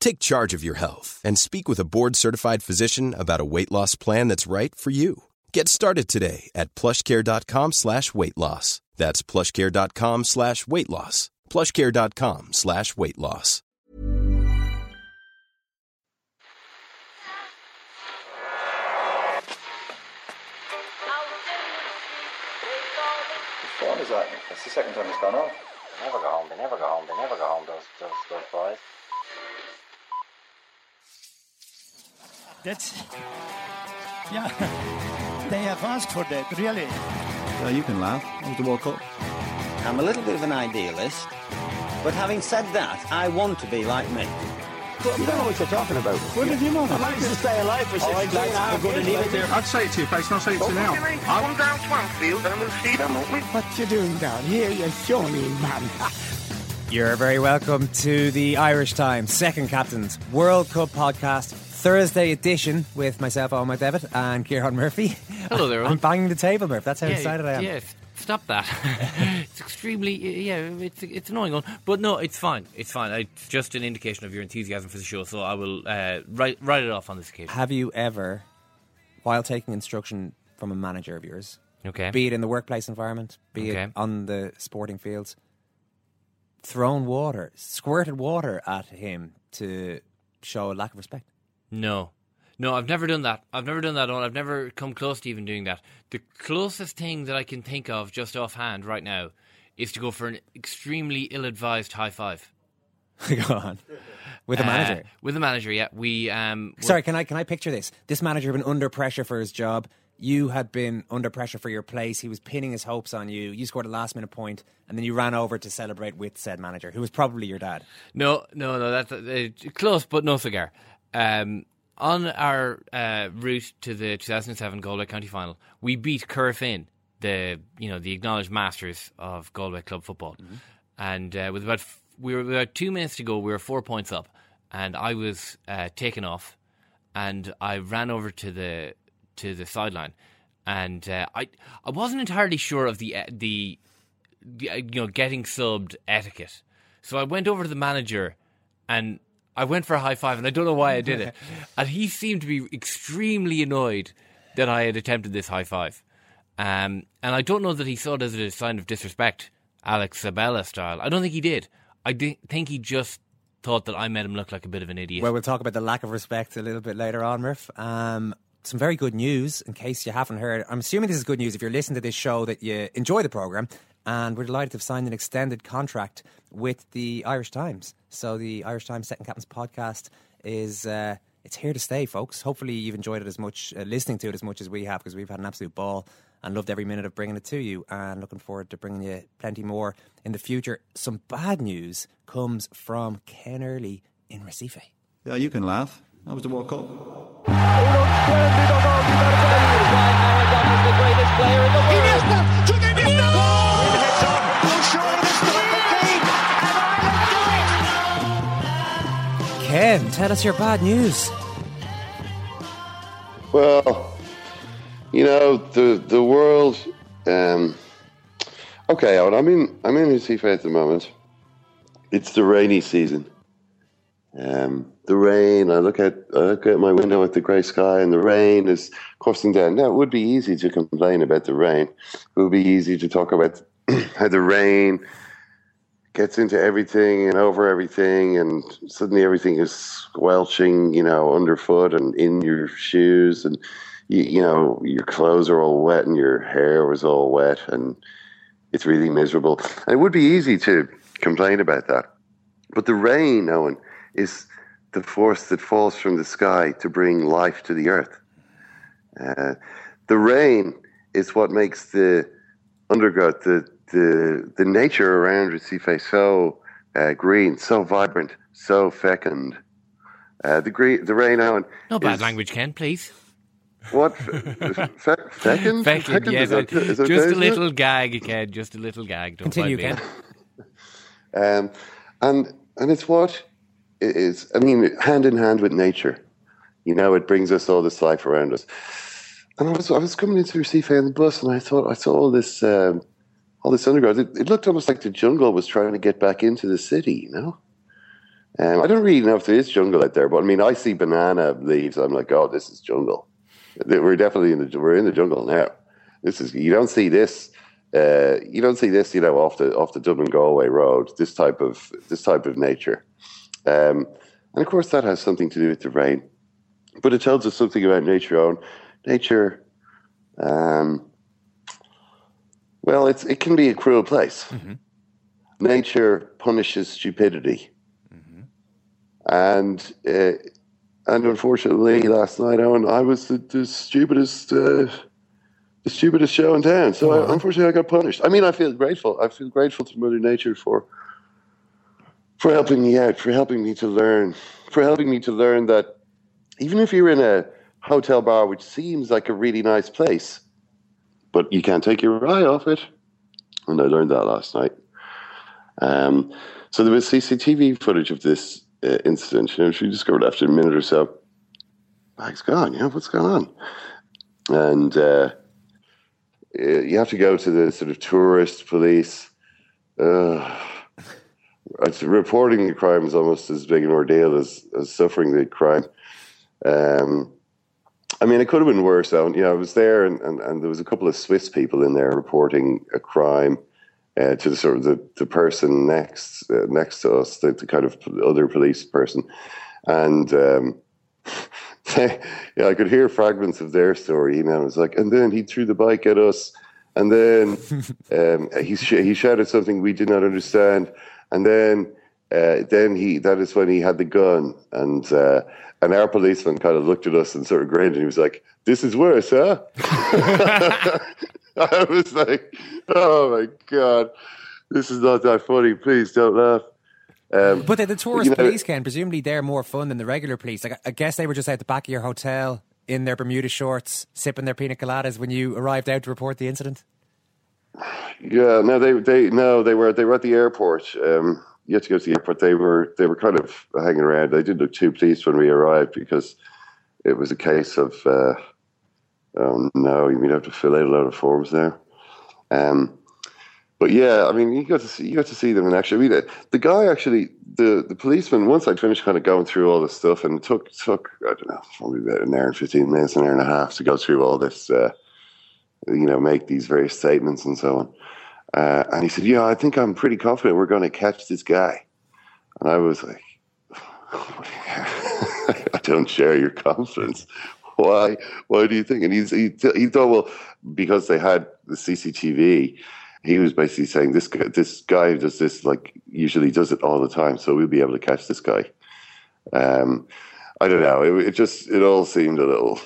Take charge of your health and speak with a board-certified physician about a weight loss plan that's right for you. Get started today at plushcare.com slash weight loss. That's plushcare.com slash weight loss. plushcare.com slash weight loss. Which phone is that? That's the second time it's gone off. They never go home. They never go home. They never go home. Those those those boys. That's yeah. They have asked for that, really. Yeah, you can laugh. It was the World Cup. I'm a little bit of an idealist, but having said that, I want to be like me. You don't know what you're talking about. What did you know? I managed to stay alive for 16 and a half years. mate. I'd say it to your face, and I'll say it to you now. Come down Swanfield and we'll see them, won't we? What you doing down here, you shawny man? You're very welcome to the Irish Times Second Captains World Cup podcast, Thursday edition with myself, Eoin McDevitt, and Ciarán Murphy. Hello there, I'm banging the table, Murph. That's how excited I am. Yeah, stop that. it's extremely, yeah, it's it's annoying, Owen. but no, it's fine. It's fine. It's just an indication of your enthusiasm for the show, so I will uh, write write it off on this occasion. Have you ever, while taking instruction from a manager of yours, Okay. be it in the workplace environment, be Okay. it on the sporting fields, thrown water, squirted water at him to show a lack of respect? No. No, I've never done that. I've never done that. Owen. I've never come close to even doing that. The closest thing that I can think of just offhand right now is to go for an extremely ill-advised high five. Go on. With a Uh, manager. with a manager, yeah. We um Sorry, can I can I picture this? This manager had been under pressure for his job. You had been under pressure for your place. He was pinning his hopes on you. You scored a last minute point, and then you ran over to celebrate with said manager, who was probably your dad. No, no, no. That's uh, close, but no cigar. Um, on our uh, route to the 2007 Galway County Final, we beat Corofin, the you know the acknowledged masters of Galway club football, and uh, with about f- we were about two minutes to go, we were four points up, and I was uh, taken off, and I ran over to the to the sideline, and uh, I I wasn't entirely sure of the the the, uh, you know getting subbed etiquette. So I went over to the manager and I went for a high five and I don't know why I did it. and he seemed to be extremely annoyed that I had attempted this high five. Um, and I don't know that he saw it as a sign of disrespect, Alex Sabella style. I don't think he did. I di- think he just thought that I made him look like a bit of an idiot. Well, we'll talk about the lack of respect a little bit later on, Murph. Um, some very good news, in case you haven't heard. I'm assuming this is good news if you're listening to this show that you enjoy the programme. And we're delighted to have signed an extended contract with the Irish Times. So the Irish Times Second Captains podcast is uh, it's here to stay, folks. Hopefully you've enjoyed it as much, uh, listening to it as much as we have, because we've had an absolute ball and loved every minute of bringing it to you. And looking forward to bringing you plenty more in the future. Some bad news comes from Ken Early in Recife. Yeah, you can laugh. That was the World Cup. Ken, tell us your bad news. Well, you know the the world. Um, okay, I'm in I'm in Recife at the moment. It's the rainy season. Um, the rain. I look at I look at my window at the grey sky, and the rain is coursing down. Now, it would be easy to complain about the rain. It would be easy to talk about how the rain gets into everything and over everything, and suddenly everything is squelching, you know, underfoot and in your shoes, and you, you know your clothes are all wet and your hair was all wet and it's really miserable. And it would be easy to complain about that, but the rain, Owen, is the force that falls from the sky to bring life to the earth. Uh, the rain is what makes the undergrowth, the the the nature around Recife so uh, green, so vibrant, so fecund. Uh, the green, the rain, Alan. No bad language, Ken, please. What? Fe- fecund? Fecund, yes. is that- is that just okay, a little it? gag, Ken. Just a little gag. Don't Continue, mind me. Ken. Um, and and it's what it is. I mean, hand in hand with nature. You know, it brings us all this life around us. And I was I was coming into Recife on the bus, and I thought I saw all this um, all this undergrowth. It, it looked almost like the jungle was trying to get back into the city. You know. Um, I don't really know if there is jungle out there, but I mean, I see banana leaves. I'm like, oh, this is jungle. We're definitely in the we're in the jungle now. This is you don't see this. Uh, you don't see this, you know, off the off the Dublin Galway road. This type of this type of nature, um, and of course that has something to do with the rain. But it tells us something about nature. Own nature. Um, well, it's it can be a cruel place. Nature punishes stupidity, and uh, and unfortunately, last night, Owen, I was the, the stupidest. Uh, the stupidest show in town. So I, unfortunately, I got punished. I mean, I feel grateful. I feel grateful to Mother Nature for for helping me out, for helping me to learn, for helping me to learn that even if you're in a hotel bar, which seems like a really nice place, but you can't take your eye off it. And I learned that last night. Um, so there was CCTV footage of this uh, incident. You know, she discovered after a minute or so, bag's gone. Know, what's going on? And uh, uh, you have to go to the sort of tourist police. Uh, it's, reporting the crime is almost as big an ordeal as, as suffering the crime. Um, I mean, it could have been worse. Though. You know, I was there, and, and, and there was a couple of Swiss people in there reporting a crime uh, to the sort of the, the person next uh, next to us, the, the kind of other police person, and. Um, yeah, I could hear fragments of their story. You know, it was like, and then he threw the bike at us, and then um, he sh- he shouted something we did not understand, and then uh, then he that is when he had the gun, and uh, and our policeman kind of looked at us and sort of grinned, and he was like, "This is worse, huh?" I was like, "Oh my god, this is not that funny. Please don't laugh." Um, But the, the tourist you know- police, Ken, presumably they're more fun than the regular police. Like, I guess they were just out the back of your hotel in their Bermuda shorts, sipping their pina coladas when you arrived out to report the incident. Yeah, no, they they no, they were they were at the airport. Um, you had to go to the airport. They were they were kind of hanging around. They didn't look too pleased when we arrived because it was a case of uh, oh no, you'd have to fill out a lot of forms there. Um, but yeah, I mean, you got to see you got to see them in action. I mean, the, guy actually, the the policeman. Once I'd finished kind of going through all this stuff, and it took took I don't know, probably about an hour and fifteen minutes, an hour and a half to go through all this. Uh, you know, make these various statements and so on. Uh, and he said, "Yeah, I think I'm pretty confident we're going to catch this guy." And I was like, "I don't share your confidence. Why? Why do you think?" And he's, he he thought, well, because they had the CCTV, he was basically saying this guy, this guy does this like usually does it all the time, so we'll be able to catch this guy. Um, I don't know. It, it just it all seemed a little.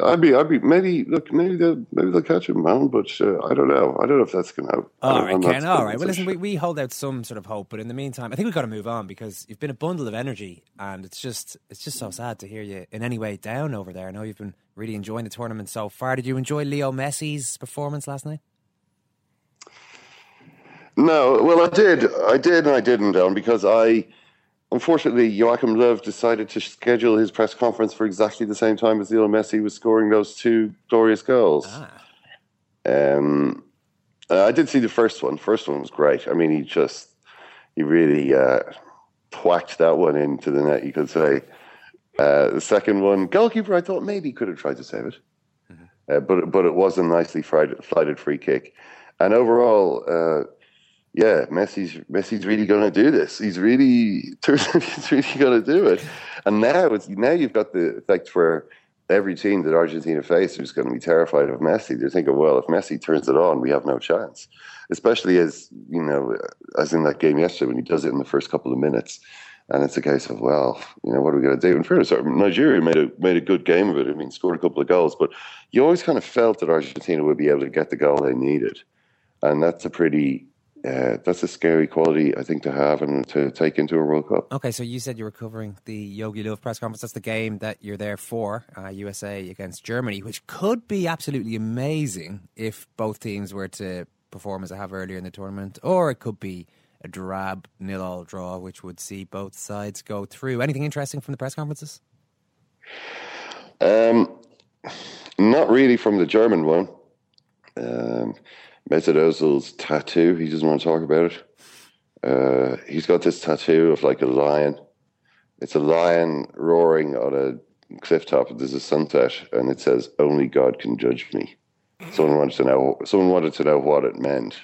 I'd be, I'd be, maybe, look, maybe they'll, maybe they'll catch him, man, but uh, I don't know. I don't know if that's going to happen. All right, Ken. All right. Well, listen, we, we hold out some sort of hope, but in the meantime, I think we've got to move on because you've been a bundle of energy, and it's just it's just so sad to hear you in any way down over there. I know you've been really enjoying the tournament so far. Did you enjoy Leo Messi's performance last night? No, well, I did. I did and I didn't, Alan, because I, unfortunately, Joachim Löw decided to schedule his press conference for exactly the same time as Lionel Messi was scoring those two glorious goals. Um, uh, I did see the first one. First one was great. I mean, he just, he really uh, whacked that one into the net, you could say. Uh, the second one, goalkeeper, I thought maybe could have tried to save it. Uh, but but it was a nicely flighted, flighted free kick. And overall, uh, yeah, Messi's Messi's really going to do this. He's really he's really going to do it. And now it's now you've got the effect where every team that Argentina face is going to be terrified of Messi. They're thinking, well, if Messi turns it on, we have no chance. Especially as you know, as in that game yesterday when he does it in the first couple of minutes, and it's a case of, well, you know, what are we going to do? In fairness, uh, Nigeria made a made a good game of it. I mean, scored a couple of goals, but you always kind of felt that Argentina would be able to get the goal they needed, and that's a pretty uh, that's a scary quality, I think, to have and to take into a World Cup. Okay, so you said you were covering the Jogi Löw press conference. That's the game that you're there for, uh, USA against Germany, which could be absolutely amazing if both teams were to perform as I have earlier in the tournament, or it could be a drab nil-all draw, which would see both sides go through. Anything interesting from the press conferences? Um, not really from the German one. Um, Mesut Ozil's tattoo. He doesn't want to talk about it. Uh, he's got this tattoo of like a lion. It's a lion roaring on a cliff top. There's a sunset, and it says, "Only God can judge me." Someone wanted to know. Someone wanted to know what it meant.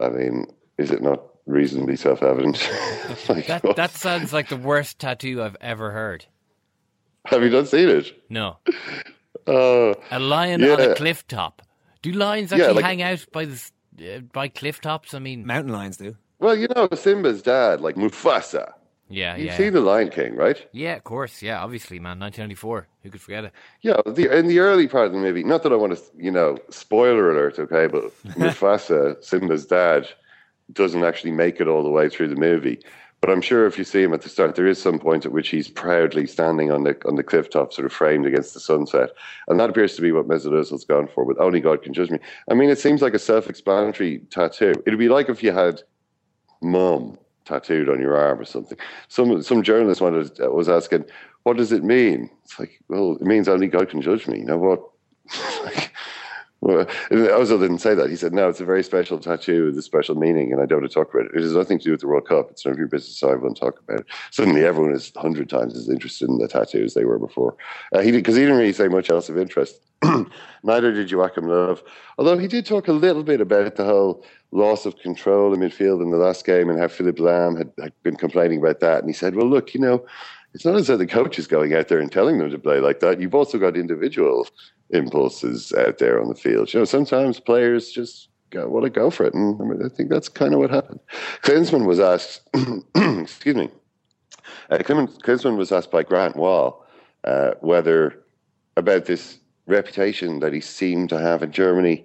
I mean, is it not reasonably self-evident? like, that, that sounds like the worst tattoo I've ever heard. Have you not seen it? No. Uh, a lion yeah. on a cliff top. Do lions actually Yeah, like- hang out by the uh, by cliff tops? I mean, Mountain lions do. Well, you know, Simba's dad, like Mufasa. yeah, You've yeah, seen The Lion King, right? yeah. Of course, yeah. Obviously, man. 1994. Who could forget it? Yeah, the, in the early part of the movie, not that I want to, you know, spoiler alert, okay, but Mufasa, Simba's dad, doesn't actually make it all the way through the movie. But I'm sure if you see him at the start, there is some point at which he's proudly standing on the on the cliff top, sort of framed against the sunset, and that appears to be what Mesut Ozil's gone for. But only God can judge me. I mean, it seems like a self-explanatory tattoo. It'd be like if you had "mum" tattooed on your arm or something. Some some journalist wanted was asking, "What does it mean?" It's like, well, it means only God can judge me. You know what? Well, Ozil didn't say that. He said, no, it's a very special tattoo with a special meaning, and I don't want to talk about it. It has nothing to do with the World Cup. It's none of your business, so I won't talk about it. Suddenly, everyone is 100 times as interested in the tattoo as they were before. Uh, he Because he didn't really say much else of interest. Neither did Joachim Löw. Although he did talk a little bit about the whole loss of control in midfield in the last game and how Philipp Lahm had, had been complaining about that. And he said, well, look, you know, it's not as though the coach is going out there and telling them to play like that. You've also got individual impulses out there on the field. You know, sometimes players just go, want to go for it, and I, mean, I think that's kind of what happened. Klinsmann was asked, excuse me, uh, Klinsmann was asked by Grant Wahl uh, whether about this reputation that he seemed to have in Germany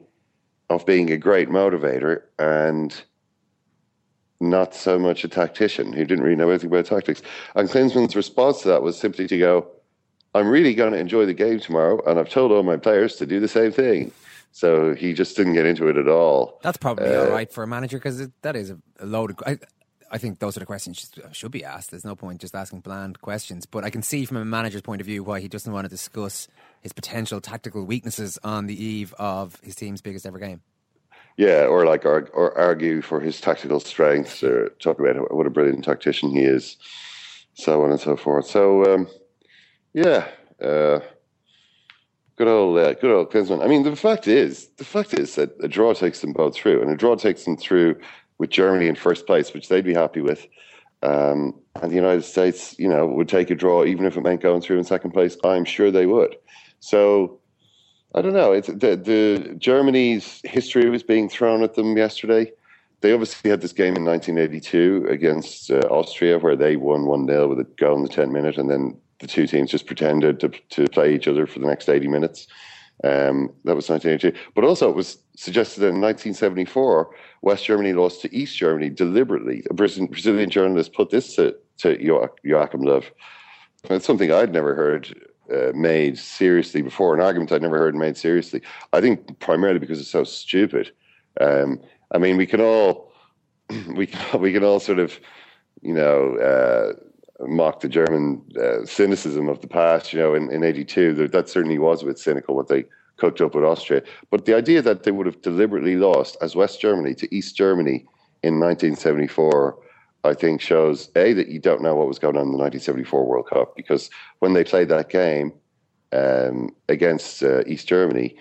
of being a great motivator and not so much a tactician who didn't really know anything about tactics. And Klinsmann's response to that was simply to go, I'm really going to enjoy the game tomorrow, and I've told all my players to do the same thing. So he just didn't get into it at all. That's probably Uh, all right for a manager because that is a, load of. I, I think those are the questions should, should be asked. There's no point just asking bland questions. But I can see from a manager's point of view why he doesn't want to discuss his potential tactical weaknesses on the eve of his team's biggest ever game. Yeah, or like arg- or argue for his tactical strengths, or talk about what a brilliant tactician he is, so on and so forth. So, um, yeah, uh, good old, uh, good old Klinsmann. I mean, the fact is, the fact is that a draw takes them both through, and a draw takes them through with Germany in first place, which they'd be happy with. Um, and the United States, you know, would take a draw even if it meant going through in second place. I'm sure they would. So I don't know. It's the, the Germany's history was being thrown at them yesterday. They obviously had this game in 1982 against uh, Austria where they won 1 0 with a goal in the 10 minute, and then the two teams just pretended to, to play each other for the next 80 minutes. Um, that was 1982. But also, it was suggested that in 1974, West Germany lost to East Germany deliberately. A Brazilian, journalist put this to, to Jo- Joachim Löw. It's something I'd never heard uh, made seriously before, an argument I'd never heard made seriously. I think primarily because it's so stupid. Um, I mean, we can all we can we can all sort of you know uh, mock the German uh, cynicism of the past. You know, in in '82, that, that certainly was a bit cynical what they cooked up with Austria. But the idea that they would have deliberately lost as West Germany to East Germany in 1974. I think shows a that you don't know what was going on in the 1974 World Cup because when they played that game um, against uh, East Germany,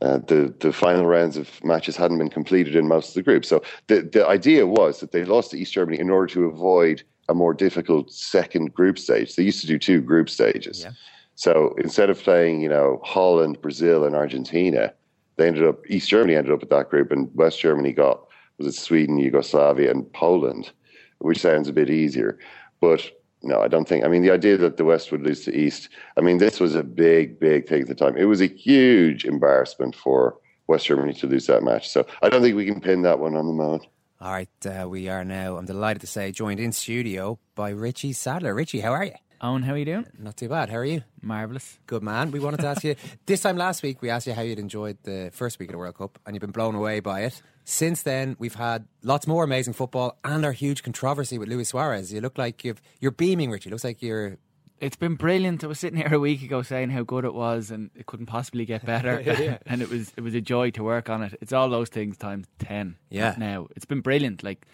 uh, the the final rounds of matches hadn't been completed in most of the groups. So the the idea was that they lost to East Germany in order to avoid a more difficult second group stage. They used to do two group stages. Yeah. So instead of playing, you know, Holland, Brazil, and Argentina, they ended up East Germany ended up with that group, and West Germany got was it Sweden, Yugoslavia, and Poland, which sounds a bit easier. But no, I don't think. I mean, the idea that the West would lose to East. I mean, this was a big, big thing at the time. It was a huge embarrassment for West Germany to lose that match. So I don't think we can pin that one on the moment. All right, uh, we are now. I'm delighted to say joined in studio by Richie Sadlier. Richie, how are you? Owen, how are you doing? Not too bad. How are you? Marvellous. Good man. We wanted to ask you this time last week. We asked you how you'd enjoyed the first week of the World Cup, and you've been blown away by it. Since then, we've had lots more amazing football and our huge controversy with Luis Suarez. You look like you've, you're beaming, Richie. Looks like you're It's been brilliant. I was sitting here a week ago saying how good it was, and it couldn't possibly get better. Yeah. and it was it was a joy to work on it. It's all those things times ten. Yeah. Now it's been brilliant. Like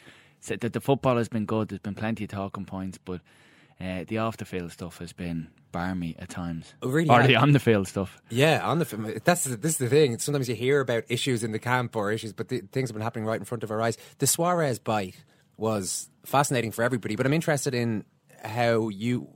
that the football has been good. There's been plenty of talking points, but uh, the off the field stuff has been barmy at times. Oh, really? Or Yeah. the on the field stuff. Yeah, on the film. That's the- this is the thing. Sometimes you hear about issues in the camp or issues, but the, things have been happening right in front of our eyes. The Suarez bite was fascinating for everybody, but I'm interested in how you,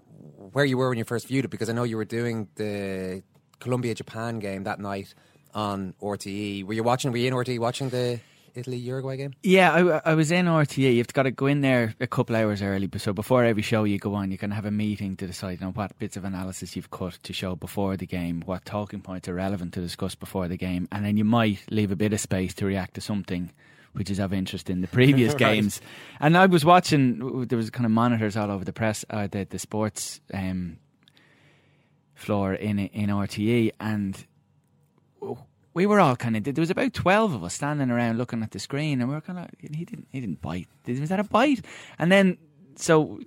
where you were when you first viewed it, because I know you were doing the Colombia Japan game that night on RTE. Were you watching? Were you in RTE watching the Italy Uruguay game? Yeah, I, I was in RTE. You've got to go in there a couple hours early. So before every show you go on, you can have a meeting to decide you know, what bits of analysis you've cut to show before the game, what talking points are relevant to discuss before the game, and then you might leave a bit of space to react to something which is of interest in the previous Right. games. And I was watching. There was kind of monitors all over the press, uh, the the sports um, floor in in RTE, and we were all kind of there was about 12 of us standing around looking at the screen and we were kind of he didn't he didn't bite was that a bite and then so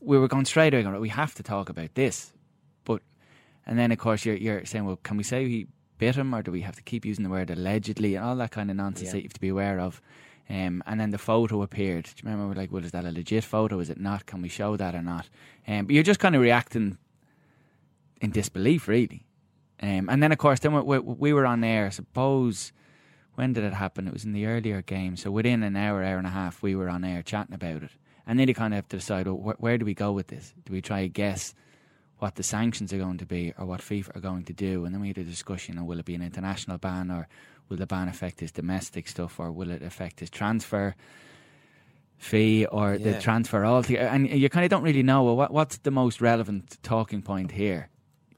we were going straight away going we have to talk about this but and then of course you're, you're saying well can we say he bit him or do we have to keep using the word allegedly and all that kind of nonsense Yeah. that you have to be aware of um, and then the photo appeared do you remember we were like well is that a legit photo is it not can we show that or not um, but you're just kind of reacting in disbelief really um, and then, of course, then we, we, we were on air. Suppose when did it happen? It was in the earlier game. So within an hour, hour and a half, we were on air chatting about it. And then you kind of have to decide well, wh- where do we go with this? Do we try to guess what the sanctions are going to be or what FIFA are going to do? And then we had a discussion: know, will it be an international ban or will the ban affect his domestic stuff or will it affect his transfer? Fee or the Yeah. transfer altogether, and you kind of don't really know. Well, what, what's the most relevant talking point here,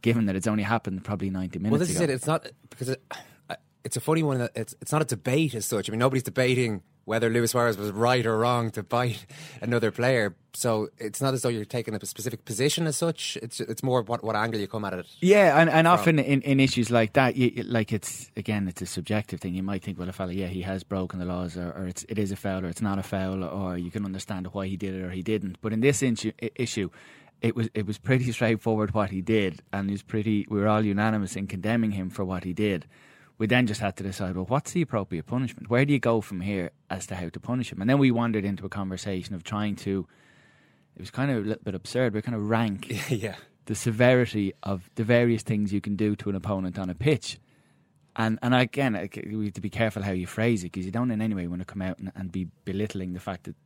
given that it's only happened probably ninety minutes Well, this ago? is it. It's not because it, it's a funny one. That it's it's not a debate as such. I mean, nobody's debating whether Luis Suarez was right or wrong to bite another player. So it's not as though you're taking a specific position as such. It's it's more what, what angle you come at it. Yeah, and, and from. often in, in issues like that, you, you- like it's again, it's a subjective thing. You might think, well, a fella, yeah, he has broken the laws, or, or it's it is a foul, or it's not a foul, or you can understand why he did it or he didn't. But in this issue, issue, it was it was pretty straightforward what he did, and it was pretty. We were all unanimous in condemning him for what he did. We then just had to decide, well, what's the appropriate punishment? Where do you go from here as to how to punish him? And then we wandered into a conversation of trying to. It was kind of a little bit absurd. We kind of rank yeah. the severity of the various things you can do to an opponent on a pitch. And and again, we have to be careful how you phrase it because you don't in any way want to come out and, and be belittling the fact that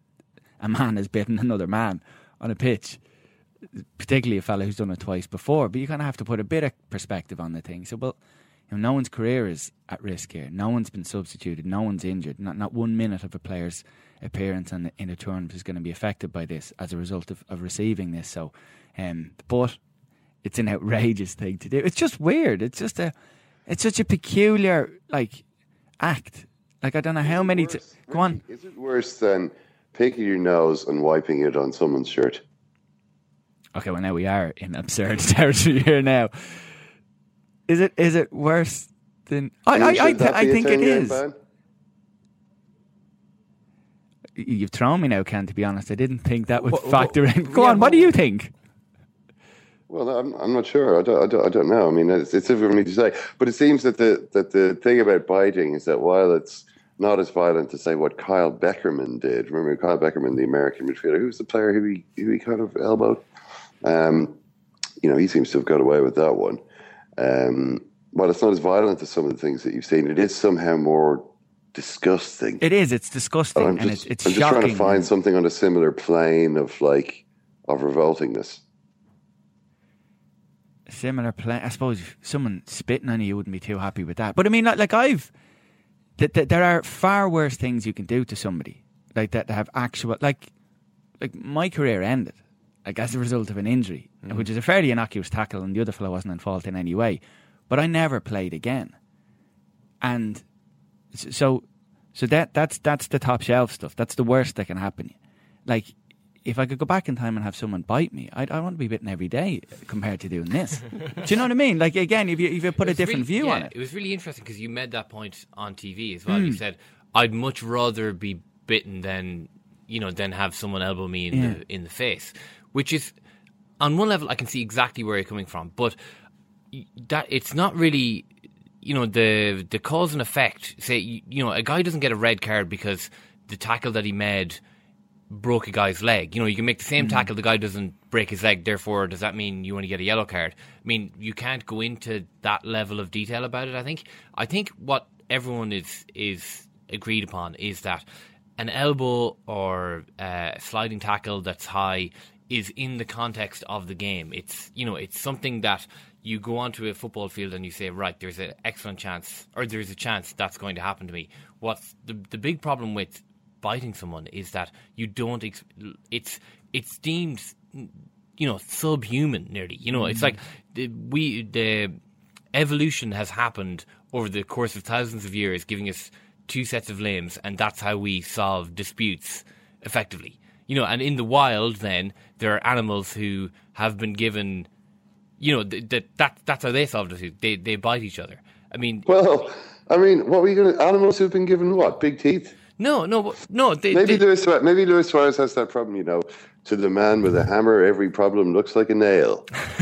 a man has bitten another man on a pitch, particularly a fellow who's done it twice before. But you kind of have to put a bit of perspective on the thing. So, well, you know, no one's career is at risk here. No one's been substituted. No one's injured. Not not one minute of a player's appearance in, in a tournament is going to be affected by this as a result of, of receiving this. So, um, but it's an outrageous thing to do. It's just weird. It's just a, it's such a peculiar like act. Like I don't know how many. T- go on. Is it worse than picking your nose and wiping it on someone's shirt? Okay, well now we are in absurd territory here. Now, is it is it worse than I I, I, that I think it is. 10-game ban? You've thrown me now, Ken. To be honest, I didn't think that would Wha- wha- factor in. Go yeah, on. What do you think? Well, I'm, I'm not sure. I don't, I don't, I don't know. I mean, it's, it's difficult for me to say. But it seems that the that the thing about biting is that while it's not as violent to say what Kyle Beckerman did. Remember Kyle Beckerman, the American midfielder, who was the player who he who he kind of elbowed. Um, you know, he seems to have got away with that one. Um, while it's not as violent as some of the things that you've seen, it is somehow more disgusting. It is. It's disgusting, I'm and just, it's it's I'm just trying to find something on a similar plane of like of revoltingness. similar plane. I suppose someone spitting on you, you wouldn't be too happy with that. But I mean, like, like I've, th- th- there are far worse things you can do to somebody, like that, that have actual, like, like my career ended, like as a result of an injury, Mm-hmm. which is a fairly innocuous tackle, and the other fellow wasn't in fault in any way. But I never played again, and so, so that that's that's the top shelf stuff. That's the worst that can happen. Like, if I could go back in time and have someone bite me, I'd, I want to be bitten every day compared to doing this. Do you know what I mean? Like again, if you if you put a different really- view yeah, on it, It was really interesting because you made that point on TV as well. You Mm. said, "I'd much rather be bitten than you know than have someone elbow me in Yeah. the in the face," which is on one level I can see exactly where you're coming from, but that it's not really you know the the cause and effect. Say you, you know a guy doesn't get a red card because the tackle that he made broke a guy's leg. You know, you can make the same tackle, the guy doesn't break his leg, therefore, does that mean you want to get a yellow card? I mean, you can't go into that level of detail about it, I think. I think what everyone is is agreed upon is that an elbow or uh, sliding tackle that's high is in the context of the game. It's you know, it's something that you go onto a football field and you say, right, there's an excellent chance, or there's a chance that's going to happen to me. What's the the big problem with biting someone is that you don't. Ex- it's it's deemed, you know, subhuman nearly. You know, it's mm-hmm. like the, we the evolution has happened over the course of thousands of years, giving us two sets of limbs, and that's how we solve disputes effectively. You know, and in the wild, then there are animals who have been given, you know, th- th- that that's how they solve disputes. They they bite each other. I mean, Well, I mean, what were you going to? Animals who've been given what? Big teeth? no, no, no. They, Maybe they, Luis Suarez, maybe Luis Suarez has that problem. You know, to the man with a hammer, every problem looks like a nail.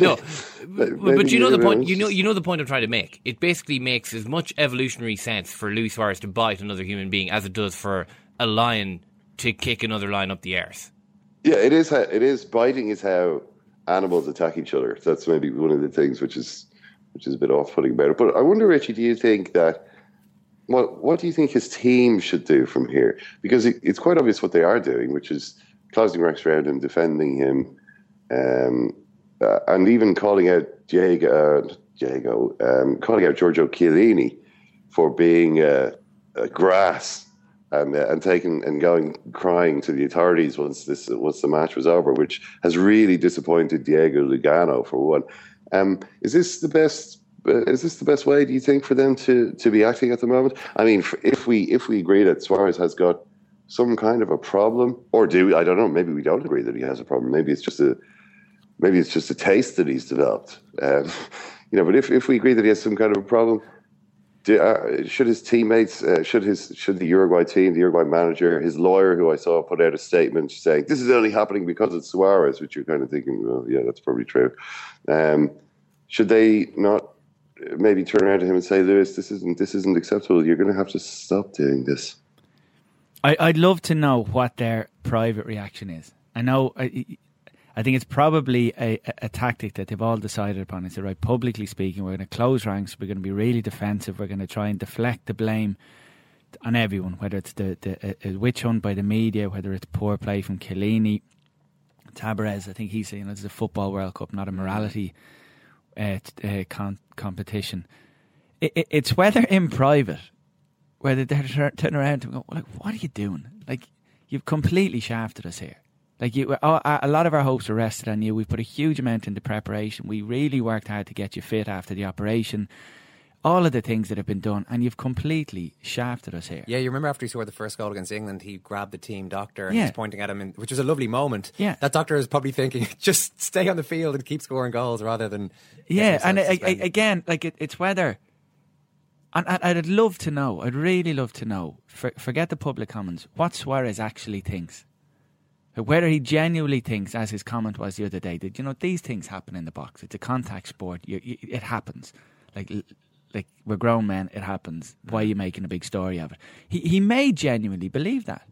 no, but, but you know the point. You know, you know the point I'm trying to make. It basically makes as much evolutionary sense for Luis Suarez to bite another human being as it does for a lion to kick another line up the earth. Yeah, it is. How, it is biting is how animals attack each other. That's maybe one of the things which is which is a bit off-putting about it. But I wonder, Richie, do you think that what what do you think his team should do from here? Because it, it's quite obvious what they are doing, which is closing ranks around him, defending him, um, uh, and even calling out Diego, Diego, um, calling out Giorgio Chiellini for being uh, grass and uh, and taking and going crying to the authorities once this once the match was over, which has really disappointed Diego Lugano for one. Um, is this the best? Uh, is this the best way? Do you think for them to, to be acting at the moment? I mean, if we if we agree that Suarez has got some kind of a problem, or do we? I don't know. Maybe we don't agree that he has a problem. Maybe it's just a maybe it's just a taste that he's developed. Um, you know, but if, if we agree that he has some kind of a problem, do, uh, should his teammates, uh, should his should the Uruguay team, the Uruguay manager, his lawyer, who I saw put out a statement saying this is only happening because it's Suarez, which you're kind of thinking, well, yeah, that's probably true. Um, should they not uh, maybe turn around to him and say, Lewis, this isn't this isn't acceptable. You're going to have to stop doing this. I, I'd love to know what their private reaction is. I know. I, I think it's probably a, a, tactic that they've all decided upon. It's right. Publicly speaking, we're going to close ranks. We're going to be really defensive. We're going to try and deflect the blame on everyone, whether it's the, the a, a witch hunt by the media, whether it's poor play from Chiellini, Tabarez. I think he's saying this is a football World Cup, not a morality uh, uh, competition. It, it, it's whether in private, whether they're turning around and go, like, "What are you doing? Like, you've completely shafted us here." Like you, a a lot of our hopes are rested on you. We've put a huge amount into preparation. We really worked hard to get you fit after the operation. All of the things that have been done, and you've completely shafted us here. Yeah, you remember after he scored the first goal against England, he grabbed the team doctor and Yeah. was pointing at him, in, which was a lovely moment. Yeah. that doctor is probably thinking, just stay on the field and keep scoring goals rather than Yeah, and uh, I, I, again, like it, it's whether, and, and I'd love to know. I'd really love to know. For, forget the public comments. What Suarez actually thinks, whether he genuinely thinks, as his comment was the other day, that you know these things happen in the box. It's a contact sport. You, you, it happens. Like like we're grown men. It happens. Why are you making a big story of it? He he may genuinely believe that,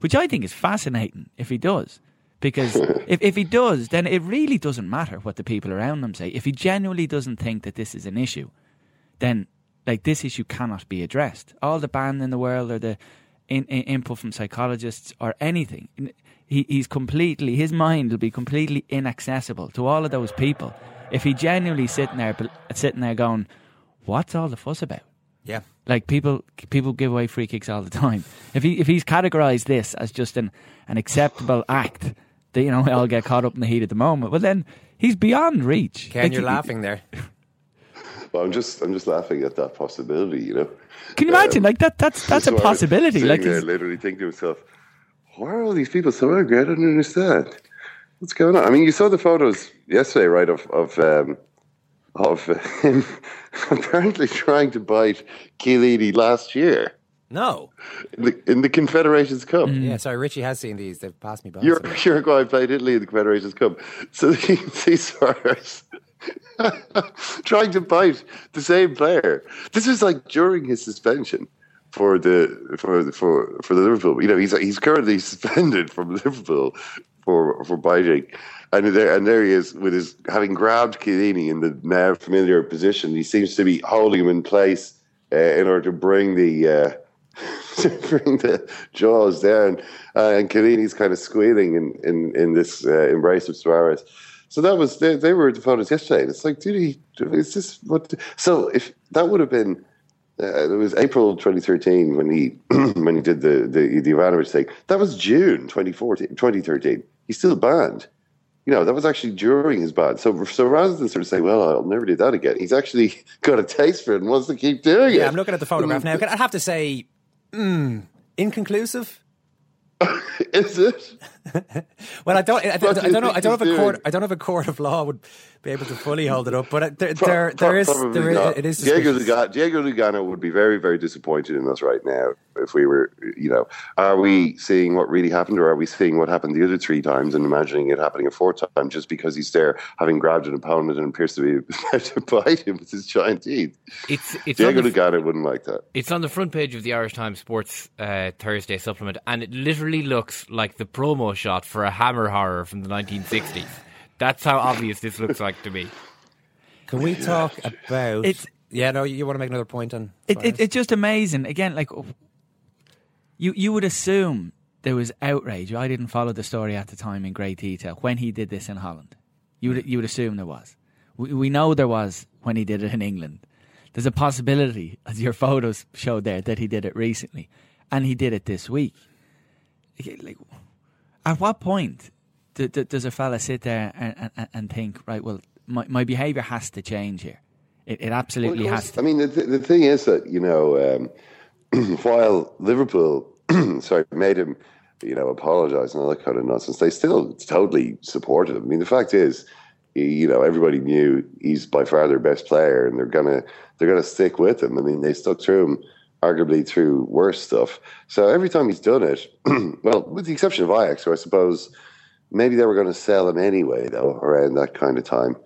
which I think is fascinating if he does. Because if, if he does, then it really doesn't matter what the people around him say. If he genuinely doesn't think that this is an issue, then like this issue cannot be addressed. All the ban in the world or the in, in, input from psychologists or anything, he, he's completely his mind will be completely inaccessible to all of those people if he genuinely sitting there sitting there going, "What's all the fuss about?" Yeah. Like people people give away free kicks all the time. If he if he's categorized this as just an, an acceptable act that you know we all get caught up in the heat at the moment, well then he's beyond reach. Ken, Like, you're he- laughing there. Well, I'm just I'm just laughing at that possibility. You know. Can you imagine? Um, like that that's that's a So I'm possibility. Like there he's- literally thinking to myself, why are all these people so angry? I don't understand. What's going on? I mean, you saw the photos yesterday, right? Of of um, of him apparently trying to bite Chiellini last year No. in the, in the Confederations Cup. Mm. Yeah, sorry, Richie has seen these. They've passed me by. Ur- Uruguay played Italy in the Confederations Cup. So you can see Suarez trying to bite the same player. This was like during his suspension for the for for for the Liverpool. You know, he's he's currently suspended from Liverpool for for biting. And there, and there he is with his having grabbed Chiellini in the now familiar position. He seems to be holding him in place uh, in order to bring the uh, to bring the jaws down. Uh, and Chiellini's kind of squealing in in, in this uh, embrace of Suarez. So that was they, they were the photos yesterday. And it's like, did he? Is this what? So if that would have been. Uh, it was April 2013 when he when he did the the, the Ivanovic thing. That was June 2014, 2013. He's still banned. You know, that was actually during his ban. So so rather than sort of say, "Well, I'll never do that again," he's actually got a taste for it and wants to keep doing it. Yeah, I'm looking at the photograph now. I have to say, mm, inconclusive. Is it? Well, I don't. I, What don't- I don't know. I don't have a court. I don't have a court of law would be able to fully hold it up. But there, there, there is, there is, it is. Diego. Lugano, Diego Lugano would be very, very disappointed in us right now if we were, you know, are we seeing what really happened or are we seeing what happened the other three times and imagining it happening a fourth time just because he's there having grabbed an opponent and appears to be about to bite him with his giant teeth? It's it's Diego the, Lugano wouldn't like that. it's on the front page of the Irish Times Sports uh, Thursday supplement, and it literally looks like the promo shot for a Hammer horror from the 1960s. That's how obvious this looks like to me. Can we talk about? It's- yeah, no. You want to make another point on? it, it, it's just amazing. Again, like you you would assume there was outrage. I didn't follow the story at the time in great detail when he did this in Holland. You would you would assume there was. We, we know there was when he did it in England. There's a possibility, as your photos showed there, that he did it recently, and he did it this week. Like, like, at what point d- d- does a fella sit there and, and, and think, right? Well, my, my behaviour has to change here. It, it absolutely Well, has to. I mean, the, th- the thing is that, you know, um, while Liverpool, sorry, made him, you know, apologise and all that kind of nonsense, they still totally supported him. I mean, the fact is, you know, everybody knew he's by far their best player, and they're gonna they're gonna stick with him. I mean, they stuck through him, arguably through worse stuff. So every time he's done it, well, with the exception of Ajax, who I suppose maybe they were going to sell him anyway, though, around that kind of time.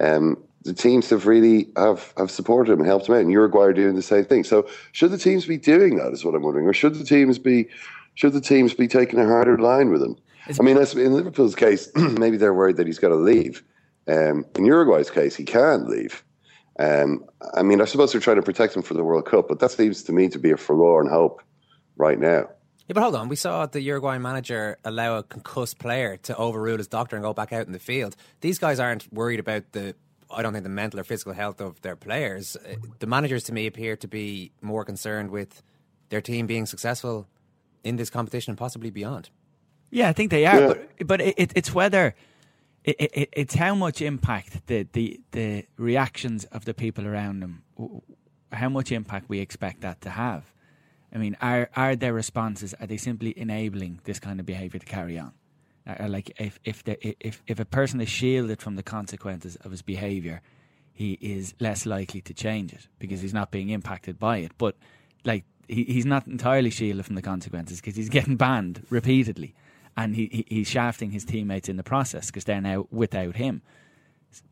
Um, the teams have really have, have supported him and helped him out, and Uruguay are doing the same thing. So, should the teams be doing that? Is what I'm wondering, or should the teams be should the teams be taking a harder line with him? I mean, in Liverpool's case, maybe they're worried that he's got to leave. Um, in Uruguay's case, he can leave. Um, I mean, I suppose they're trying to protect him for the World Cup, but that seems to me to be a forlorn hope right now. Yeah, but hold on. We saw the Uruguayan manager allow a concussed player to overrule his doctor and go back out in the field. These guys aren't worried about the, I don't think, the mental or physical health of their players. Uh, The managers, to me, appear to be more concerned with their team being successful in this competition and possibly beyond. Yeah, I think they are, Yeah. but but it, it, it's whether it, it, it's how much impact the, the the reactions of the people around them, how much impact we expect that to have. I mean, are are their responses are they simply enabling this kind of behaviour to carry on? Are, like if if the, if if a person is shielded from the consequences of his behaviour, he is less likely to change it because he's not being impacted by it. But like he, he's not entirely shielded from the consequences because he's getting banned repeatedly, and he, he he's shafting his teammates in the process because they're now without him.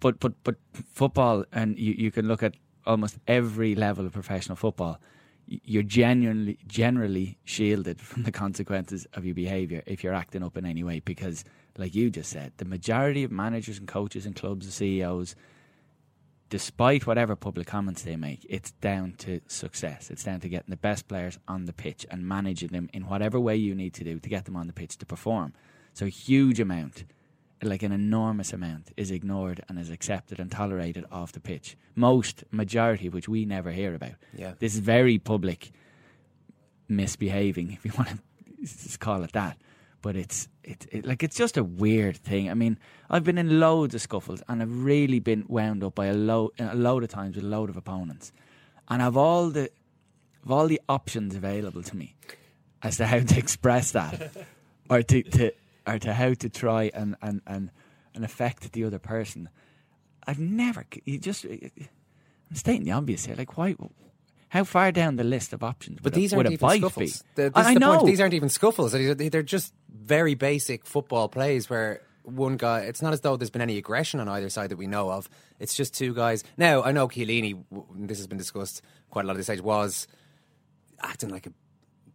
But but but football, and you, you can look at almost every level of professional football. You're genuinely generally shielded from the consequences of your behaviour if you're acting up in any way because, like you just said, the majority of managers and coaches and clubs and CEOs despite whatever public comments they make, it's down to success. It's down to getting the best players on the pitch and managing them in whatever way you need to do to get them on the pitch to perform. So a huge amount, like an enormous amount, is ignored and is accepted and tolerated off the pitch. Most, majority of which we never hear about. Yeah. This is very public misbehaving, if you want to call it that. But it's it, it like it's just a weird thing. I mean, I've been in loads of scuffles and I've really been wound up by a load a load of times with a load of opponents, and I've all the of all the options available to me as to how to express that, or to, to or to how to try and and and, and affect the other person. I've never you just uh, I'm stating the obvious here. Like why? How far down the list of options? But would a- these would aren't a even scuffles. The- I the know point. These aren't even scuffles. They're just very basic football plays where one guy. It's not as though there's been any aggression on either side that we know of. It's just two guys. Now I know Chiellini. This has been discussed quite a lot at this stage. Was acting like a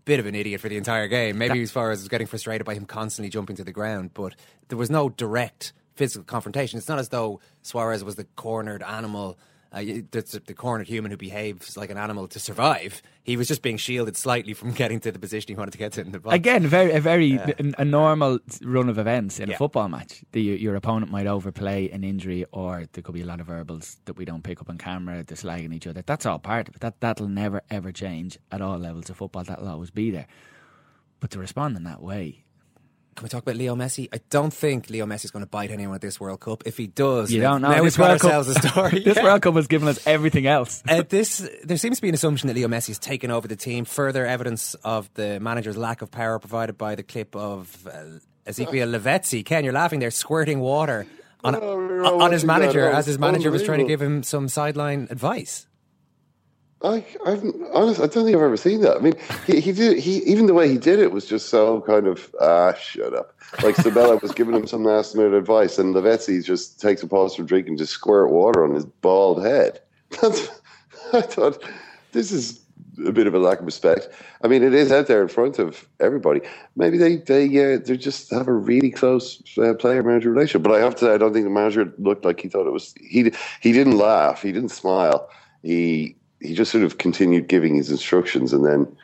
bit of an idiot for the entire game. Maybe as far as getting frustrated by him constantly jumping to the ground, but there was no direct physical confrontation. It's not as though Suarez was the cornered animal. Uh, the, the cornered human who behaves like an animal to survive. He was just being shielded slightly from getting to the position he wanted to get to in the box. Again, very a very Yeah. a, a normal run of events in Yeah. a football match. The, your opponent might overplay an injury, or there could be a lot of verbals that we don't pick up on camera. They're slagging each other. That's all part of it. That that'll never ever change at all levels of football. That'll always be there. But to respond in that way, Can we talk about Leo Messi? I don't think Leo Messi is going to bite anyone at this World Cup. If he does, you don't know. Now this we've got World Cup, ourselves a story. this Yeah. World Cup has given us everything else. Uh, this there seems to be an assumption that Leo Messi has taken over the team. Further evidence of the manager's lack of power provided by the clip of uh, Ezequiel Lavezzi. Ken, you're laughing there, squirting water on, Oh, on, his manager as his manager was trying to give him some sideline advice. I, I've honest, I don't think I've ever seen that. I mean, he, he did. He even the way he did it was just so kind of ah, shut up. Like Sabella was giving him some last minute advice, and Lavezzi just takes a pause from drinking, just squirt water on his bald head. That's. I thought this is a bit of a lack of respect. I mean, it is out there in front of everybody. Maybe they they uh, they just have a really close uh, player manager relationship. But I have to say, I don't think the manager looked like he thought it was. He he didn't laugh. He didn't smile. He he just sort of continued giving his instructions and then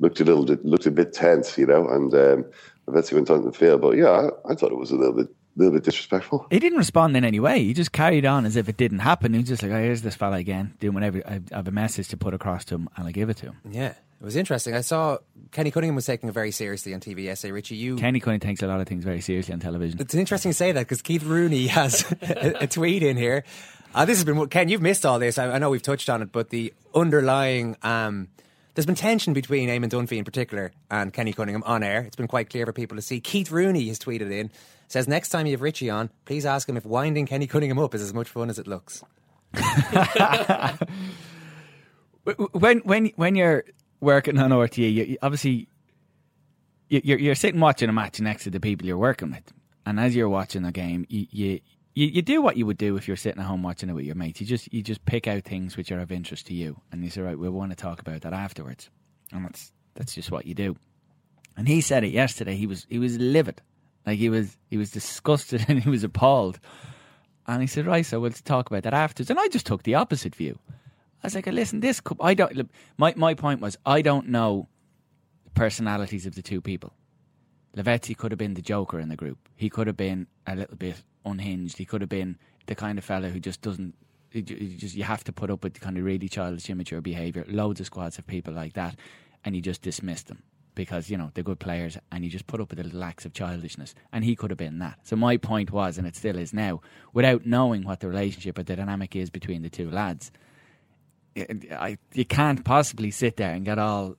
looked a little bit looked a bit tense, you know. And um, eventually went on to the field. But yeah, I, I thought it was a little bit little bit disrespectful. He didn't respond in any way. He just carried on as if it didn't happen. He was just like, oh, here's this fella again, doing whatever. I I have a message to put across to him, and I give it to him. Yeah, it was interesting. I saw Kenny Cunningham was taking it very seriously on TV yesterday. Richie, you Kenny Cunningham takes a lot of things very seriously on television. It's interesting to say that because Keith Rooney has a, a tweet in here. Uh, this has been Ken. You've missed all this. I, I know we've touched on it, but the underlying um, there's been tension between Eamon Dunphy in particular and Kenny Cunningham on air. It's been quite clear for people to see. Keith Rooney has tweeted in says next time you have Richie on, please ask him if winding Kenny Cunningham up is as much fun as it looks. when when when you're working on RTE, you, obviously you, you're you're sitting watching a match next to the people you're working with, and as you're watching a game, you, you you you do what you would do if you're sitting at home watching it with your mates. You just you just pick out things which are of interest to you, and you say, right, we want to talk about that afterwards, and that's that's just what you do. And he said it yesterday. He was he was livid, like he was he was disgusted and he was appalled. And he said, right, so we'll talk about that afterwards. And I just took the opposite view. I was like, listen, this could, I don't. Look, my my point was, I don't know the personalities of the two people. Lavezzi could have been the joker in the group. He could have been a little bit unhinged. He could have been the kind of fella who just doesn't. he just you have to put up with the kind of really childish, immature behaviour. Loads of squads have people like that, and you just dismiss them because you know they're good players, and you just put up with the little acts of childishness. And he could have been that. So my point was, and it still is now, without knowing what the relationship or the dynamic is between the two lads, I, you can't possibly sit there and get all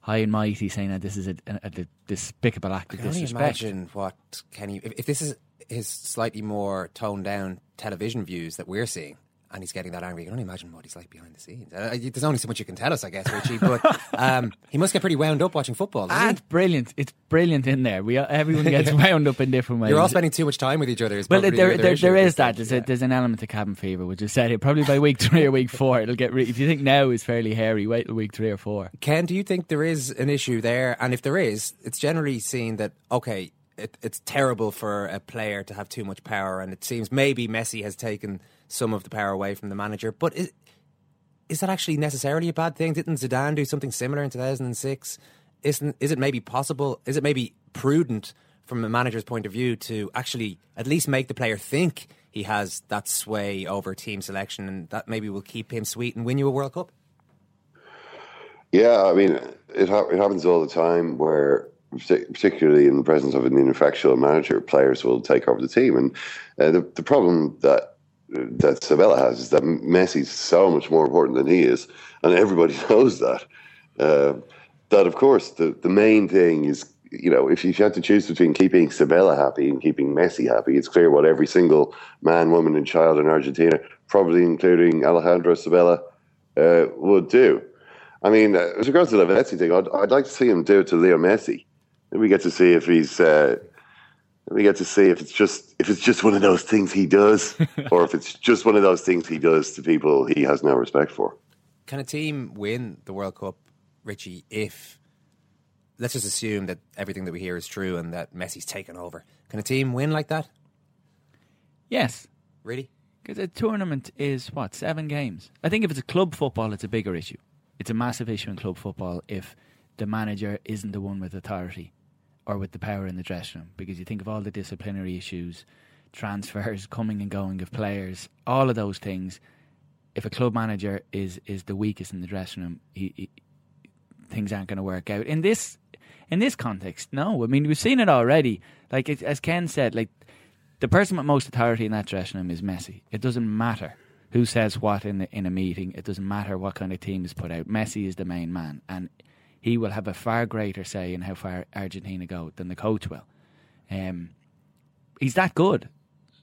high and mighty saying that this is a, a, a despicable act of can only disrespect. imagine what Kenny. If, if this is his slightly more toned down television views that we're seeing, and he's getting that angry, I can only imagine what he's like behind the scenes. Uh, there's only so much you can tell us, I guess, Richie. But um, he must get pretty wound up watching football. Ah, he? it's brilliant. It's brilliant in there. We everyone gets wound up in different ways. You're all spending too much time with each other. Is well, there, the there, there at that. There's, a, there's an element of cabin fever, which is said. It probably by week three or week four, it'll get. Re- if you think now is fairly hairy, wait till week three or four. Ken, do you think there is an issue there? And if there is, it's generally seen that okay, it, it's terrible for a player to have too much power, and it seems maybe Messi has taken some of the power away from the manager. But is, is that actually necessarily a bad thing? Didn't Zidane do something similar in 2006? Isn't is it maybe possible? Is it maybe prudent from a manager's point of view to actually at least make the player think he has that sway over team selection, and that maybe will keep him sweet and win you a World Cup? Yeah, I mean, it, ha- it happens all the time where, particularly in the presence of an ineffectual manager, players will take over the team. And uh, the, the problem that that Sabella has is that Messi's so much more important than he is, and everybody knows that. Uh, that of course the, the main thing is you know if you had to choose between keeping Sabella happy and keeping Messi happy, it's clear what every single man, woman, and child in Argentina, probably including Alejandro Sabella, uh, would do. I mean, uh, as regards to the Messi thing, I'd, I'd like to see him do it to Leo Messi. And we get to see if he's. Uh, we get to see if it's just if it's just one of those things he does, or if it's just one of those things he does to people he has no respect for. Can a team win the World Cup, Richie, if let's just assume that everything that we hear is true and that Messi's taken over? Can a team win like that? Yes. Really? Because a tournament is what seven games. I think if it's a club football, it's a bigger issue. It's a massive issue in club football if the manager isn't the one with authority or with the power in the dressing room because you think of all the disciplinary issues, transfers, coming and going of players, all of those things. If a club manager is is the weakest in the dressing room, he, he, things aren't going to work out. In this in this context, no. I mean, we've seen it already. Like it, as Ken said, like the person with most authority in that dressing room is Messi. It doesn't matter who says what in the, in a meeting. It doesn't matter what kind of team is put out. Messi is the main man, and he will have a far greater say in how far Argentina go than the coach will. Um, he's that good.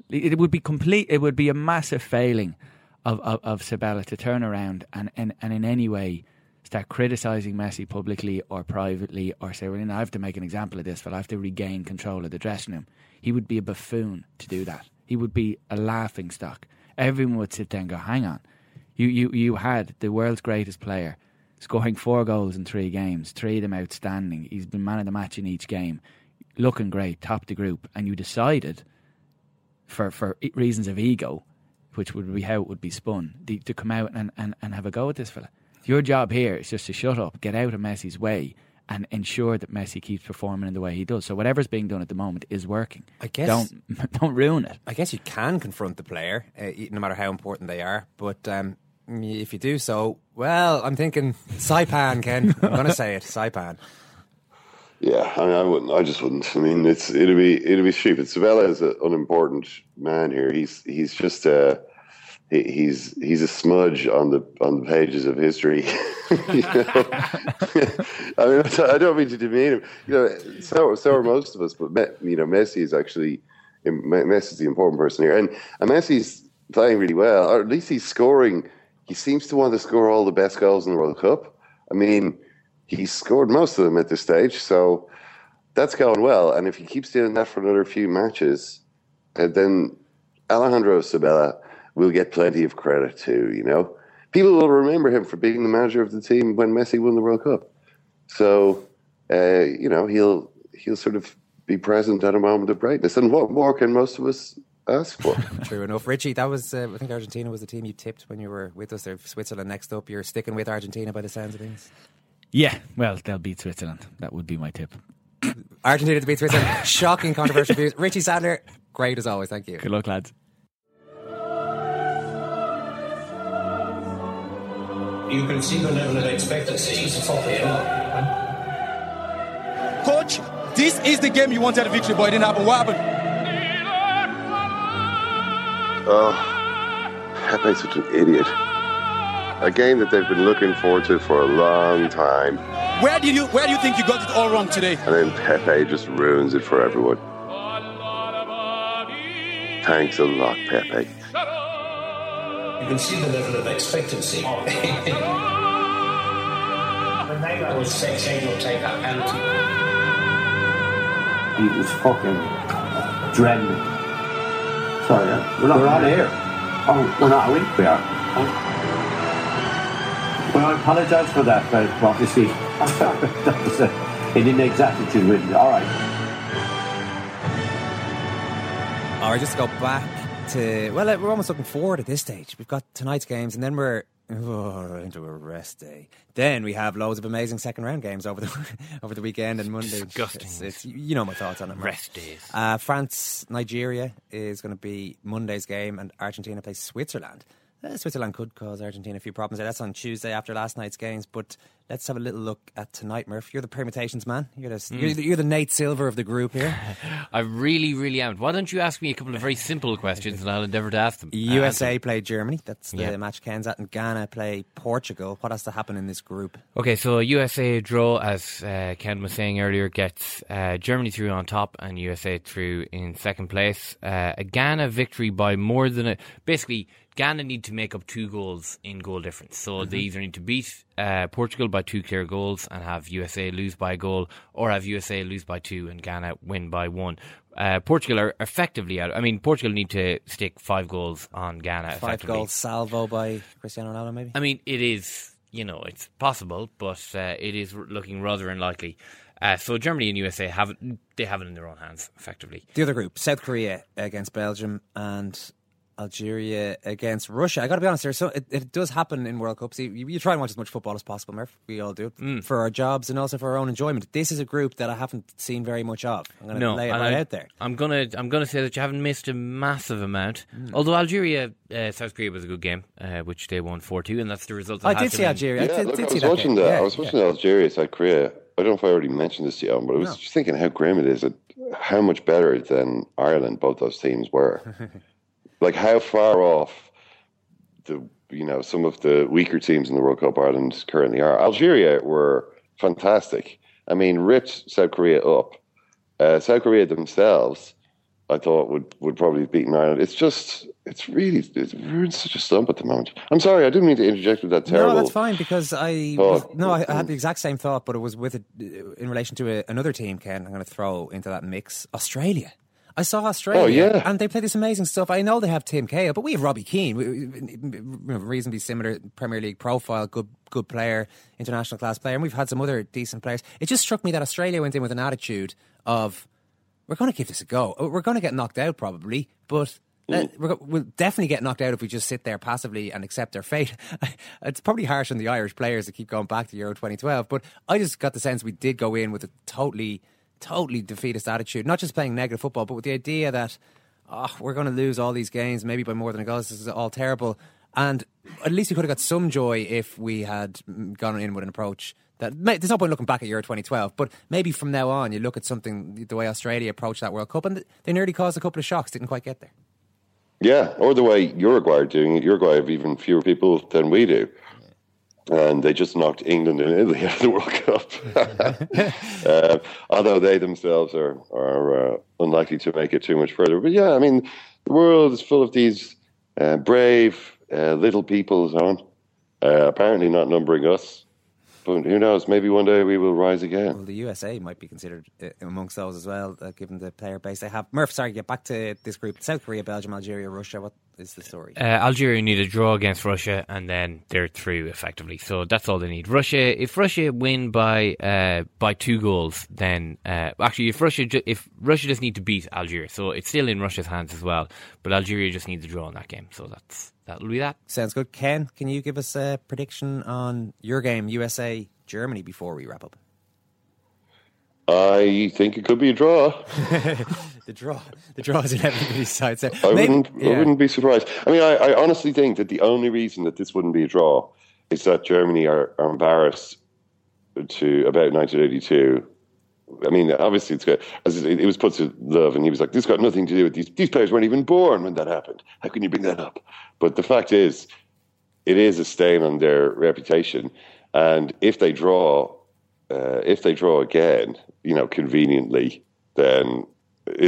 It would be complete. It would be a massive failing of of, of Sabella to turn around and, and, and in any way start criticising Messi publicly or privately, or say, "Well, you know, I have to make an example of this, but I have to regain control of the dressing room." He would be a buffoon to do that. He would be a laughing stock. Everyone would sit there and go, "Hang on, you you you had the world's greatest player." Scoring four goals in three games, three of them outstanding. He's been man of the match in each game, looking great, top the group, and you decided for for reasons of ego, which would be how it would be spun, the, to come out and, and, and have a go at this fella. Your job here is just to shut up, get out of Messi's way, and ensure that Messi keeps performing in the way he does. So whatever's being done at the moment is working. I guess don't don't ruin it. I guess you can confront the player, uh, no matter how important they are. But um, if you do so, well, I'm thinking Saipan, Ken. I'm going to say it, Saipan. Yeah, I, mean, I wouldn't. I just wouldn't. I mean, it's it'd be it'd be stupid. Sabella is an unimportant man here. He's he's just a he, he's he's a smudge on the on the pages of history. I mean, I don't mean to demean him. You know, so so are most of us. But you know, Messi is actually Messi is the important person here, and and Messi's playing really well, or at least he's scoring he seems to want to score all the best goals in the World Cup. I mean, he's scored most of them at this stage, so that's going well. And if he keeps doing that for another few matches, uh, then Alejandro Sabella will get plenty of credit too. You know, people will remember him for being the manager of the team when Messi won the World Cup. So, uh, you know, he'll he'll sort of be present at a moment of brightness. And what more can most of us ask for. True enough. Richie, that was, uh, I think Argentina was the team you tipped when you were with us there. Switzerland next up. You're sticking with Argentina by the sounds of things. Yeah, well, they'll beat Switzerland. That would be my tip. Argentina to beat Switzerland. Shocking controversial views. Richie Sadlier, great as always. Thank you. Good luck, lads. You can see the level of expectancy is top here. Coach, this is the game you wanted a victory, but it didn't happen. What happened? Oh, Pepe's such an idiot. A game that they've been looking forward to for a long time. Where did you Where do you think you got it all wrong today? And then Pepe just ruins it for everyone. Thanks a lot, Pepe. You can see the level of expectancy. when they was saying will take that penalty. He was fucking dreading Sorry, yeah? We're not, we're on air. Oh, we're not, are we? We are. Oh. Well, I apologise for that, but obviously, that was a, an inexactitude with me. All right. All right, just to go back to, well, we're almost looking forward at this stage. We've got tonight's games, and then we're Oh, into a rest day. Then we have loads of amazing second round games over the over the weekend and Monday. Disgusting. It's, it's- you know my thoughts on it. Mark. Rest days. Uh, France, Nigeria is going to be Monday's game, and Argentina plays Switzerland. Uh, Switzerland could cause Argentina a few problems. That's on Tuesday after last night's games. But let's have a little look at tonight, Murph. You're the permutations man. You're the, Mm. you're, the, you're the Nate Silver of the group here. I really, really am. Why don't you ask me a couple of very simple questions and I'll endeavour to ask them? USA play Germany. That's the Yeah. match Ken's at. And Ghana play Portugal. What has to happen in this group? Okay, so USA draw, as uh, Ken was saying earlier, gets uh, Germany through on top and USA through in second place. Uh, a Ghana victory by more than a. Basically, Ghana need to make up two goals in goal difference. So they either need to beat uh, Portugal by two clear goals and have USA lose by a goal, or have USA lose by two and Ghana win by one. Uh, Portugal are effectively out. I mean, Portugal need to stick five goals on Ghana. Five goals salvo by Cristiano Ronaldo, maybe? I mean, it is, you know, it's possible, but uh, it is looking rather unlikely. Uh, so Germany and USA have it, they have it in their own hands, effectively. The other group, South Korea against Belgium and Algeria against Russia. I got to be honest, there. So it, it does happen in World Cups. You, you try and watch as much football as possible, Murph. We all do Mm. for our jobs and also for our own enjoyment. This is a group that I haven't seen very much of. I'm going to No, lay it right I, out there. I'm gonna I'm gonna say that you haven't missed a massive amount. Although Algeria, uh, South Korea was a good game, uh, which they won four two, and that's the result. That I did see win. Algeria. I did, look, did I was that watching game. that. Yeah, I was yeah. watching Algeria, South Korea. I don't know if I already mentioned this to you, but I was No. just thinking how grim it is at how much better than Ireland both those teams were. like how far off the you know some of the weaker teams in the World Cup Ireland currently are. Algeria were fantastic. I mean, ripped South Korea up. Uh, South Korea themselves, I thought would would probably have beaten Ireland. It's just it's really it's, we're in such a slump at the moment. I'm sorry, I didn't mean to interject with that terrible. No, that's fine because I was, no, I, I had the exact same thought, but it was with a, in relation to a, another team. Ken, I'm going to throw into that mix Australia. I saw Australia, Oh, yeah. and they play this amazing stuff. I know they have Tim Cahill, but we have Robbie Keane, we- we- you know, reasonably similar Premier League profile, good good player, international class player, and we've had some other decent players. It just struck me that Australia went in with an attitude of we're going to give this a go. Uh, we're going to get knocked out probably, but mm. go- we'll definitely get knocked out if we just sit there passively and accept their fate. it's probably harsh on the Irish players to keep going back to Euro 2012, but I just got the sense we did go in with a totally, totally defeatist attitude. Not just playing negative football, but with the idea that oh, we're going to lose all these games, maybe by more than a goal. This is all terrible. And at least we could have got some joy if we had gone in with an approach that there's no point looking back at Euro 2012, but maybe from now on you look at something the way Australia approached that World Cup, and they nearly caused a couple of shocks, didn't quite get there. Yeah, or the way Uruguay are doing it. Uruguay have even fewer people than we do. And they just knocked England and Italy out of the World Cup. uh, although they themselves are, are uh, unlikely to make it too much further. But yeah, I mean, the world is full of these uh, brave uh, little people, on. Uh, apparently not numbering us. But who knows? Maybe one day we will rise again. Well, the USA might be considered uh, amongst those as well, uh, given the player base they have. Murph, sorry, get back to this group: South Korea, Belgium, Algeria, Russia. What is the story? Uh, Algeria need a draw against Russia, and then they're through effectively. So that's all they need. Russia, if Russia win by uh, by two goals, then uh, actually, if Russia ju- if Russia just need to beat Algeria, so it's still in Russia's hands as well. But Algeria just needs a draw in that game. So that's that'll be that. Sounds good. Ken, can you give us a prediction on your game, USA Germany, before we wrap up? I think it could be a draw. the draw, the draw is in everybody's side. So I maybe- wouldn't. I wouldn't be surprised. I mean, I, I honestly think that the only reason that this wouldn't be a draw is that Germany are, are embarrassed to about 1982. I mean, obviously, it's good. As it, it was put to Löw, and he was like, "This got nothing to do with these. These players weren't even born when that happened. How can you bring that up?" But the fact is, it is a stain on their reputation. And if they draw, uh, if they draw again, you know, conveniently, then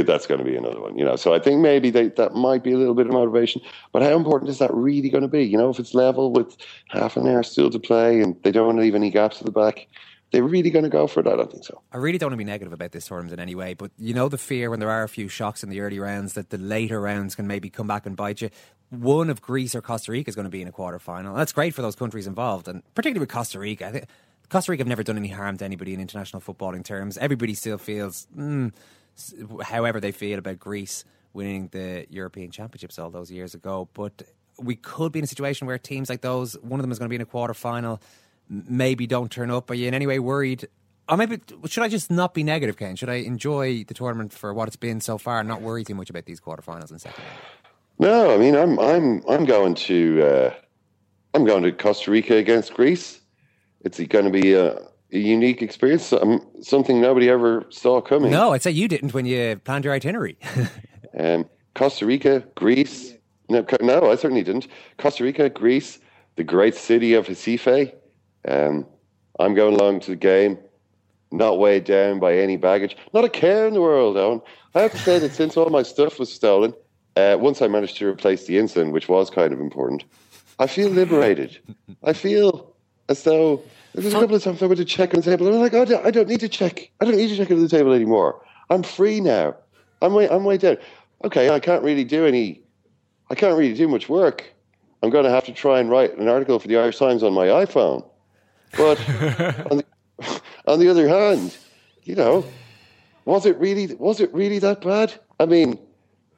that's going to be another one. You know, so I think maybe they, that might be a little bit of motivation. But how important is that really going to be? You know, if it's level with half an hour still to play and they don't want to leave any gaps at the back, they're really going to go for it. I don't think so. I really don't want to be negative about this tournament in any way, but you know the fear when there are a few shocks in the early rounds that the later rounds can maybe come back and bite you. One of Greece or Costa Rica is going to be in a quarter final. That's great for those countries involved, and particularly with Costa Rica. I think Costa Rica have never done any harm to anybody in international footballing terms. Everybody still feels, mm, however they feel about Greece winning the European Championships all those years ago, but we could be in a situation where teams like those, one of them is going to be in a quarter final, maybe don't turn up. Are you in any way worried? Or maybe should I just not be negative, Ken? Should I enjoy the tournament for what it's been so far and not worry too much about these quarterfinals and second? No, I mean I'm I'm I'm going to uh, I'm going to Costa Rica against Greece. It's going to be a, a unique experience, um, something nobody ever saw coming. No, I'd say you didn't when you planned your itinerary. um, Costa Rica, Greece. No, no, I certainly didn't. Costa Rica, Greece, the great city of Recife. Um, I'm going along to the game, not weighed down by any baggage, not a care in the world, Eoin. I have to say that since all my stuff was stolen, uh, once I managed to replace the insulin, which was kind of important, I feel liberated. I feel as though there was a couple of times I went to check on the table, and I'm like, oh, I don't need to check. I don't need to check on the table anymore. I'm free now. I'm way, I'm way down. Okay, I can't really do any. I can't really do much work. I'm going to have to try and write an article for the Irish Times on my iPhone. But on, the, on the other hand, you know, was it really was it really that bad? I mean,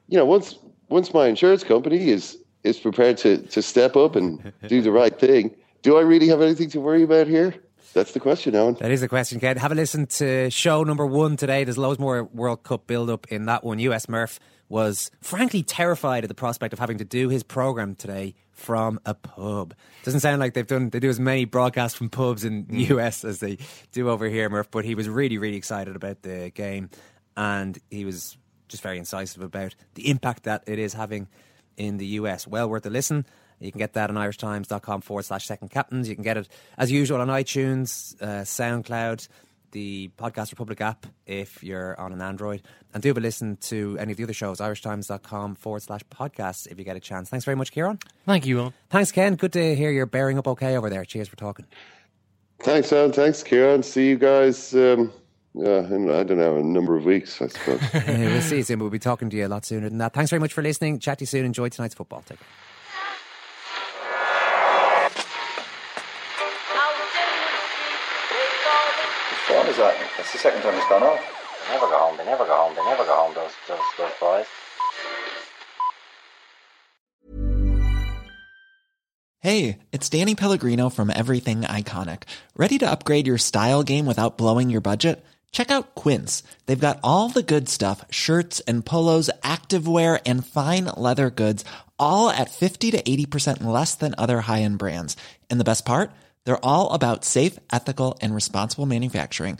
you know, once once my insurance company is is prepared to to step up and do the right thing, do I really have anything to worry about here? That's the question, Alan. That is the question, Ken. Have a listen to show number one today. There's loads more World Cup build up in that one. US Murph was frankly terrified at the prospect of having to do his program today from a pub. Doesn't sound like they've done they do as many broadcasts from pubs in the mm. US as they do over here, Murph. But he was really, really excited about the game, and he was just very incisive about the impact that it is having in the US. Well worth a listen. You can get that on irishtimes.com forward slash second captains. You can get it as usual on iTunes, uh, SoundCloud, the Podcast Republic app if you're on an Android. And do have a listen to any of the other shows, irishtimes.com forward slash podcasts if you get a chance. Thanks very much, Ciarán. Thank you, Eoin. Thanks, Ken. Good to hear you're bearing up okay over there. Cheers for talking. Thanks, Alan. Thanks, Ciarán. See you guys. Um, uh, in, I don't know, a number of weeks, I suppose. we'll see you soon. We'll be talking to you a lot sooner than that. Thanks very much for listening. Chat to you soon. Enjoy tonight's football. Take care. That's the second time it's gone off. They never go home. They never go home. They never go home. Those those those boys. Hey, it's Danny Pellegrino from Everything Iconic. Ready to upgrade your style game without blowing your budget? Check out Quince. They've got all the good stuff: shirts and polos, activewear, and fine leather goods, all at fifty to eighty percent less than other high-end brands. And the best part? They're all about safe, ethical, and responsible manufacturing.